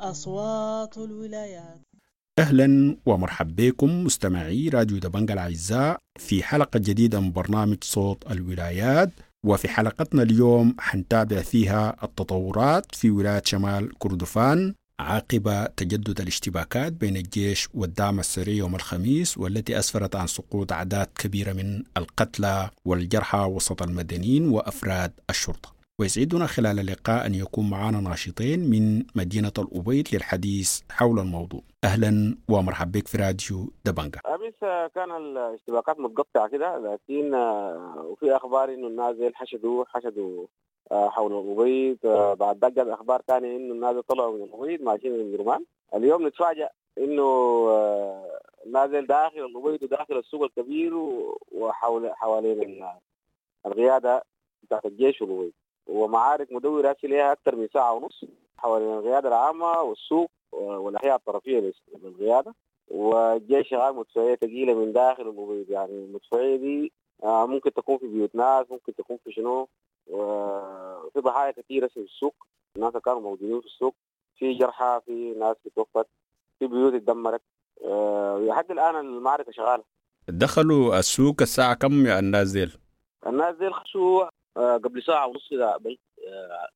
أصوات الولايات. أهلا ومرحبا بكم مستمعي راديو دبنجة الأعزاء في حلقة جديدة من برنامج صوت الولايات وفي حلقتنا اليوم حنتابع فيها التطورات في ولاية شمال كردفان عقب تجدد الاشتباكات بين الجيش والدعم السري يوم الخميس والتي أسفرت عن سقوط أعداد كبيرة من القتلى والجرحى وسط المدنيين وأفراد الشرطة. ويسعدنا خلال اللقاء أن يكون معنا ناشطين من مدينة الأبيض للحديث حول الموضوع. أهلا ومرحبا بك في راديو دبنجا امس كان الاشتباكات متقطعة كده لكن وفي أخبار إنه الناس ديل حشدوا حشدوا حول الأبيض بعد دقة الاخبار ثانية إنه الناس طلعوا من الأبيض ماشيين من الجرمان. اليوم نتفاجئ إنه ديل داخل الأبيض وداخل السوق الكبير وحول حوالين القيادة بتاعت الجيش والابيض ومعارك مدوره لها أكثر من ساعة ونص حوالين القيادة العامة والسوق والأحياء الطرفية للقيادة. والجيش شغال مدفعيه ثقيله من داخل الابيض يعني المدفعيه دي ممكن تكون في بيوت ناس ممكن تكون في شنو وفي ضحايا كثيرة في السوق. الناس كانوا موجودين في السوق. في جرحى في ناس توفت في بيوت اتدمرت. لحد الآن المعركة شغالة. دخلوا السوق الساعة كم يا الناس ديل؟ الناس دي خشوا قبل ساعة ونص كده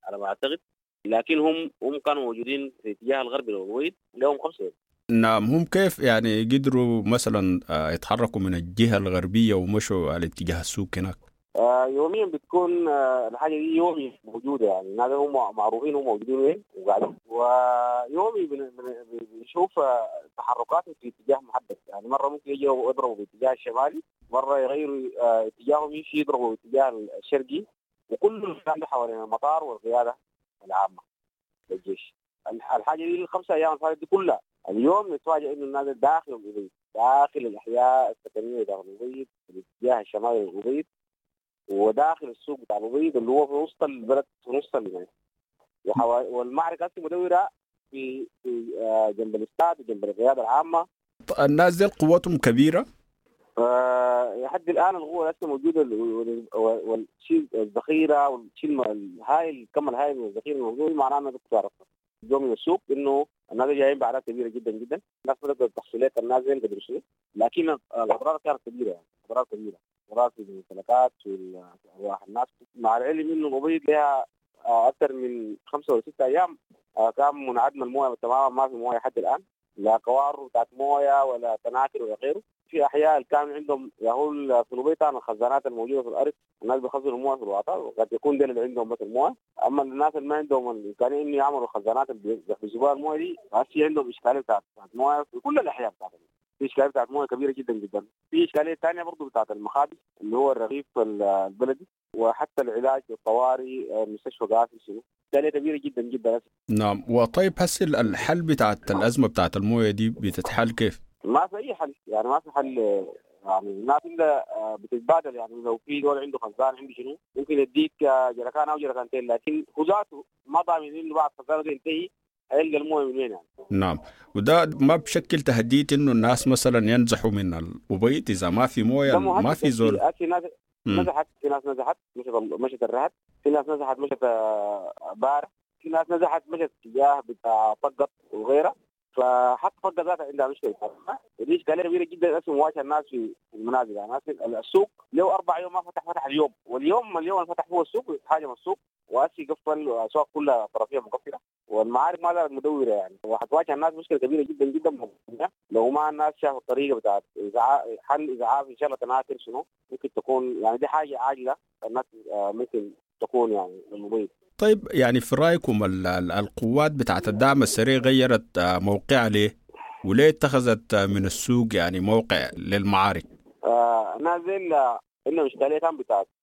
على ما أعتقد. لكن هم هم كانوا موجودين في اتجاه الغربي للويد لهم خمسة نعم هم كيف يعني قدروا مثلا يتحركوا من الجهة الغربية ومشوا على اتجاه السوق هناك؟ آه يوميا بتكون آه الحاجة دي يومي موجودة يعني. الناس هم معروفين هم موجودين وين؟ وقاعدين. ويومي بنشوف آه تحركاتهم في اتجاه محدد يعني مرة ممكن يجوا يضربوا باتجاه الشمالي مرة يغيروا اتجاههم يمشي يضربوا باتجاه الشرقي. وكل الكلام حوالين المطار والقيادة العامة للجيش. الحاجة دي الخمسه أيام اللي دي كلها. اليوم نتفاجئ إنه الناس داخل الابيض داخل الأحياء السكنيه داخل الابيض في الاتجاه الشمالي للابيض وداخل السوق بتاع الابيض اللي هو في وسط البلد في نص المدينة. والمعركة مدوره في في جنب الاستاد وجنب القيادة العامة. الناس دي قوتهم كبيرة؟ آه لحد الآن القوة لسه موجودة والشيء الذخيرة والشيء الهاي الكم الهاي من الذخيرة الموجود معناه انها بتعرف جو من السوق إنه الناس جايين باعداد كبيرة جدا جدا. الناس بدات التحصيلات الناس زي قدروا شنو. لكن الاضرار كانت كبيرة يعني اضرار كبيرة. اضرار في الممتلكات في أرواح الناس. مع العلم إنه الابيض لها أكثر من خمسة ولا سته أيام كان منعدم الموية تماما ما في موية لحد الآن. لا قوارب بتاعت موية ولا تناكر ولا غيره. في أحياء كان عندهم يهول في البيت الخزانات الموجودة في الأرض. الناس بيخزنوا المويه في الواطه وقد يكون دول اللي عندهم بس المويه أما الناس اللي ما عندهم الامكانيه انه يعملوا خزانات اللي بيجيبوها الموية دي هسه عندهم إشكالية بتاعت موية في كل الأحياء بتاعتهم في إشكالية بتاعت موية كبيرة جدا جدا. في إشكالية ثانية برضه بتاعت المخابز اللي هو الرغيف البلدي وحتى العلاج الطوارئ المستشفى قافل شنو. إشكالية كبيرة جدا جدا. نعم. وطيب هسه الحل بتاعت الأزمة بتاعت الموية دي بتتحل كيف؟ ما في أي حل. يعني ما في حل يعني الناس إلا بتتبادل. يعني لو في دول عنده خزان عنده شنو ممكن يديك جركان أو جركانتين. لكن هو ذاته ما ضامن إنه بعد خزانه ينتهي. هيلقى المويه من وين يعني نعم. وده ما بشكل تهديد إنه الناس مثلا ينزحوا من الأبيض إذا ما في موية ما في زول. في ناس نزحت في ناس نزحت مشت مشت الرهد في ناس نزحت مشت بار في ناس نزحت مشت اتجاه بتاع طقط وغيرها. فحتى فقط ذاتها عندها مشكلة. ودي اشكاليه كبيره جدا اسمه مواجهة الناس في المنازل. يعني السوق له أربع يوم ما فتح فتح اليوم. واليوم اليوم اللي فتح هو السوق هاجم السوق. واسي قفل الاسواق كلها طرفية مقفلة. والمعارك ما زالت مدورة يعني. وحتواجه الناس مشكلة كبيرة جدا جدا لو ما الناس شافوا الطريقة بتاعت حل إزعاف إن شاء الله تناكر شنو ممكن تكون يعني دي حاجة عاجلة. الناس ممكن تكون يعني المبيض طيب يعني في رأيكم القوات بتاعت الدعم السريع غيرت موقعها ليه؟ وليه اتخذت من السوق يعني موقع للمعارك؟ آه نازل انه اشكاليه كان بتاعت آه،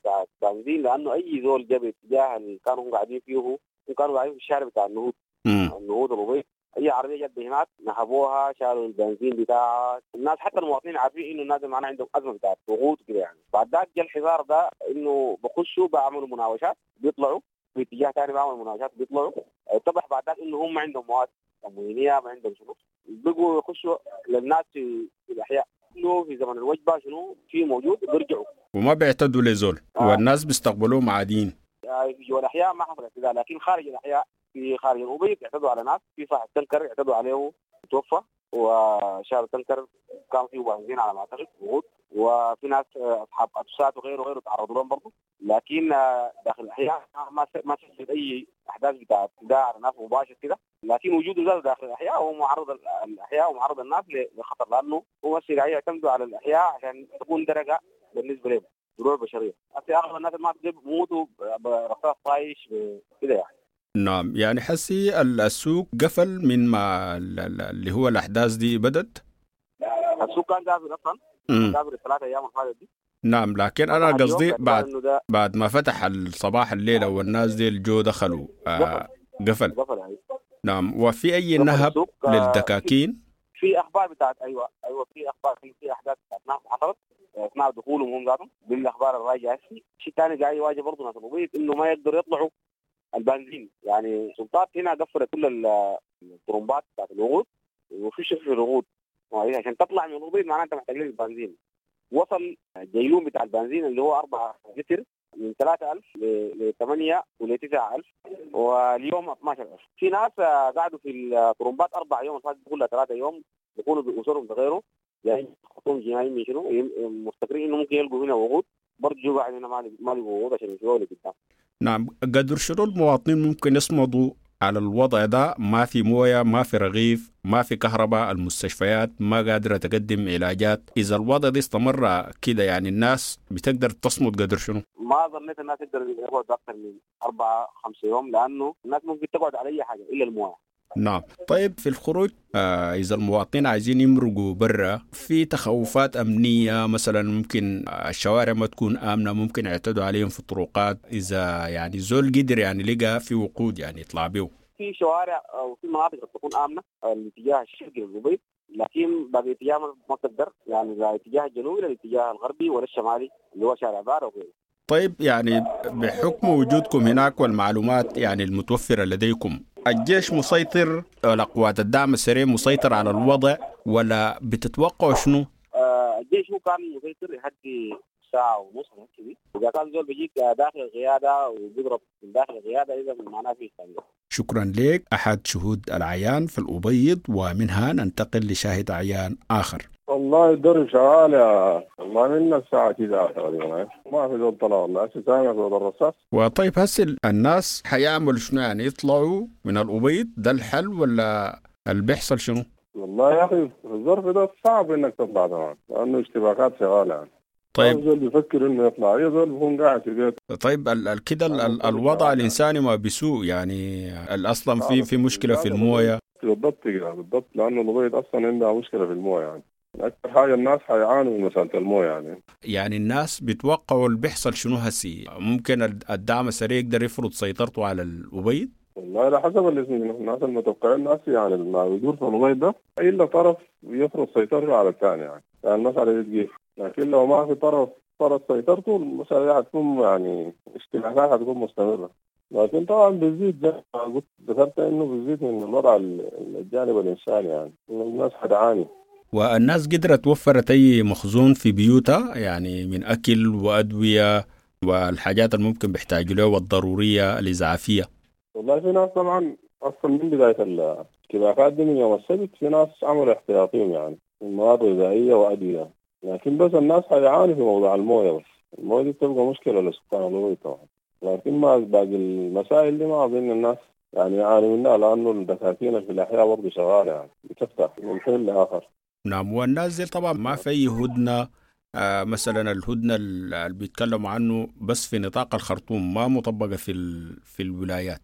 بتاع بنزين لأنه أي زول جاب اتجاه اللي كانوا هم قاعدين فيه هم كانوا قاعدين في الشارع بتاع النهوض. مم. النهوض الربيع. أي عربية جت هناك نهبوها شالوا البنزين بتاعها الناس حتى المواطنين عارفين إنه الناس معناها عندهم أزمة بتاعت ضغوط كده يعني. بعد ذاك جا الحوار ده إنه بخشوا بعملوا مناوشات بيطلعوا. في اتجاه ثاني بعملوا مناوشات بيطلعوا. اتضح بعد ذاك إنه هم عندهم مواد تموينيه ما عندهم شنو. بقوا يخشوا للناس في الأحياء. انه في زمن الوجبة شنو؟ في موجود بيرجعوا. وما بيعتدوا لزول. آه. والناس بيستقبلوهم عاديين يعني في جوا الاحياء ما حصل اعتداء لكن خارج الأحياء في خارج الأوبيت اعتدوا على ناس في صاحب تنكر اعتدوا عليه توفى وشال التنكر كان فيه بنزين على ما أعتقد وغود وفي ناس آه، أصحاب اتوسات وغيره وغيره تعرضوا لهم برضه لكن آه، داخل الأحياء ما ما سجل أي أحداث بتاع اعتداء على ناس مباشر كده. لكن وجوده ذاته داخل الأحياء هو معرض ال- الأحياء ومعرض الناس لخطر لأنه هو السرعيه يعتمدوا على الأحياء عشان تكون درجة بالنسبة لهم دروع بشرية. أغلب الناس اللي ما بيموتوا ب- برصاص طايش كده يعني. نعم. يعني حسي ال- السوق قفل من ما ال- ال- اللي هو الأحداث دي بدت السوق كان قافل أصلا. قافل الثلاث أيام اللي فاتت دي. نعم لكن اليوم قصدي بعد بعد ما فتح الصباح الليلة والناس دي الجو دخلوا. آه قفل. قفل. يعني نعم. وفي قفل نهب. آه، للدكاكين؟ في أخبار بتاعت أيوه أيوه في أخبار في, في أحداث بتاعت ناس حصلت أثناء دخولهم هم ذاتهم. دي الأخبار الراجعة. شيء ثاني قاعد يواجه برضه ناس. إنه ما يقدروا يطلعوا البنزين. يعني السلطات هنا قفلت كل ال- الطرمبات بتاعت الوقود وفي شيء في الوقود. عشان تطلع من الوبيت معناها انت محتاج لك بنزين. وصل الجيلون بتاع البنزين اللي هو 4 لتر من 3000 ل 8 ول 9000 واليوم 12000 في ناس قعدوا في الطرمبات أربع يوم فاتت كلها ثلاثة يوم بيكونوا باسرهم بغيره. يعني خطهم جنايين من شنو مفتكرين إنه ممكن يلقوا هنا وقود. برضه جو هنا ما لقوا وقود عشان يشوفوا اللي قدام نعم قدر شنو المواطنين ممكن يصمدوا على الوضع ده. ما في موية ما في رغيف ما في كهرباء المستشفيات ما قادرة تقدم علاجات. إذا الوضع ده استمر كده يعني الناس بتقدر تصمد قدر شنو؟ ما ظنيت الناس تقدر يقعد أكثر من أربعة خمسة يوم لأنه الناس ممكن تقعد على أي حاجة إلا الموية. نعم. طيب في الخروج آه إذا المواطنين عايزين يمرقوا برا في تخوفات أمنية مثلا ممكن الشوارع ما تكون آمنة ممكن يعتدوا عليهم في الطرقات. إذا يعني زول قدر يعني لقى في وقود يعني يطلع بيه في شوارع أو في مناطق تكون آمنة الاتجاه الشرقي للمبيض لكن باقي اتجاه ما- تقدر يعني الاتجاه الجنوبي للاتجاه الغربي ولا الشمالي اللي هو شارع بارة وغيره. طيب يعني بحكم وجودكم هناك والمعلومات يعني المتوفرة لديكم الجيش مسيطر. ولا قوات الدعم السريع مسيطر على الوضع ولا بتتوقعوا شنو؟ آه الجيش هو كان مسيطر لحد ساعة ونص كده. وإذا كان زول بيجيك داخل القيادة وبيضرب من داخل القيادة إذا معناه في شكرا لك. أحد شهود العيان في الأبيض ومنها ننتقل لشاهد عيان آخر. والله الدرب شغال يا ما منا الساعة كذا تقريبا ما في دول طلع والله. هسه سامع صوت الرصاص؟ وطيب هسه الناس حيعملوا شنو يعني؟ يطلعوا من الأبيض ده الحل ولا اللي بيحصل شنو؟ والله يا أخي الظرف ده صعب إنك تطلع طبعا لأنه اشتباكات شغالة. يعني طيب. زول بيفكر إنه يطلع. اي زول بيكون قاعد في بيته. طيب ال- كده ال- ال- الوضع الإنساني ما بيسوء. يعني أصلا في في مشكلة في الموية. بالضبط كده بالضبط. لأنه البيض أصلا عندها مشكلة في الموية يعني. أكثر حاجة الناس حيعانوا من مسألة الموية يعني. يعني الناس بيتوقعوا اللي بيحصل شنو هسي. ممكن الد- الدعم السريع يقدر يفرض سيطرته على الأبيض والله على حسب الناس المتوقعين الناس يعني ما بيدور في البيض ده إلا طرف يفرض سيطرته على الثاني يعني. يعني دي تجيب لكن لو ما في طرف فرض سيطرته المسألة دي حتكون يعني اشتباكات حتكون مستمرة. لكن طبعا بتزيد زي ما قلت ذكرت إنه بتزيد من الوضع ال- الجانب الإنساني يعني. الناس حتعاني والناس قدرت وفرت أي مخزون في بيوتها؟ يعني من أكل وأدوية والحاجات اللي ممكن بيحتاجوا لها والضرورية الإسعافية والله في ناس طبعا أصلا من بداية الاشتباكات دي من يوم السبت في ناس عملوا احتياطيهم يعني. من مواد غذائية وأدوية. لكن بس الناس حيعاني في موضوع الموية بس. الموية دي بتبقى مشكلة لسكان الوطن طبعا. لكن ما باقي المسائل دي ما أظن الناس يعني يعاني منها لأنه الدكاكين في الأحياء برضه شغالة يعني. بتفتح من حين لاخر نعم والناس دي طبعا ما في أي هدنة آه مثلا الهدنة اللي بيتكلموا عنه بس في نطاق الخرطوم ما مطبقة في ال... في الولايات.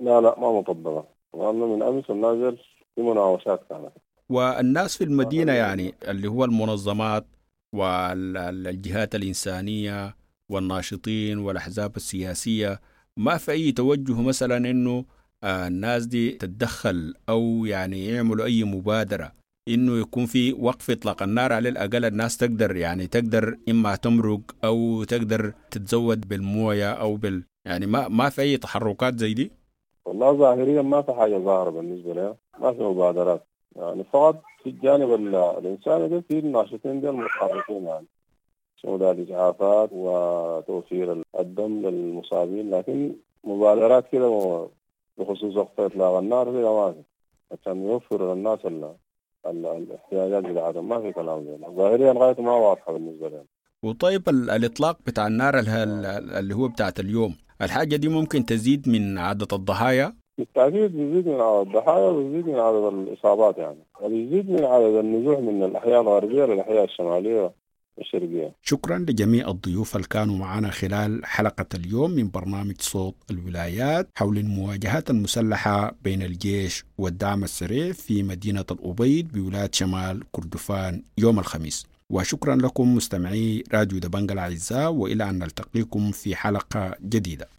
لا لا ما مطبقة. لأنه من أمس النازل في مناوشات كانت. والناس في المدينة يعني اللي هو المنظمات والجهات الإنسانية والناشطين والأحزاب السياسية ما في أي توجه مثلا أنه الناس دي تتدخل أو يعني يعملوا أي مبادرة إنه يكون في وقف إطلاق النار على الأقل الناس تقدر يعني تقدر إما تمرق أو تقدر تتزود بالموية أو بال يعني ما ما في أي تحركات زي دي؟ والله ظاهريا ما في حاجة ظاهرة بالنسبة لها ما في مبادرات. يعني فقط في الجانب الانساني ده في الناشطين دي المتحركين يعني شمول الاسعافات وتوفير الدم للمصابين لكن مبادرات كده بخصوص وقف إطلاق النار في عشان يوفر للناس الاحتياجات بتاعتهم ما في كلام زي ظاهريا غايته ما واضحة بالنسبة لهم. وطيب الإطلاق بتاع النار اللي هو بتاعت اليوم الحاجة دي ممكن تزيد من عدد الضحايا؟ بالتاكيد بيزيد من عدد الضحايا وبيزيد من عدد الإصابات يعني وبيزيد من عدد النزوح من الأحياء الغربية للأحياء الشمالية الشرقية شكرا لجميع الضيوف اللي كانوا معنا خلال حلقة اليوم من برنامج صوت الولايات حول المواجهات المسلحة بين الجيش والدعم السريع في مدينة الأبيض بولاية شمال كردفان يوم الخميس. وشكرا لكم مستمعي راديو دبنج الأعزاء وإلى أن نلتقيكم في حلقة جديدة.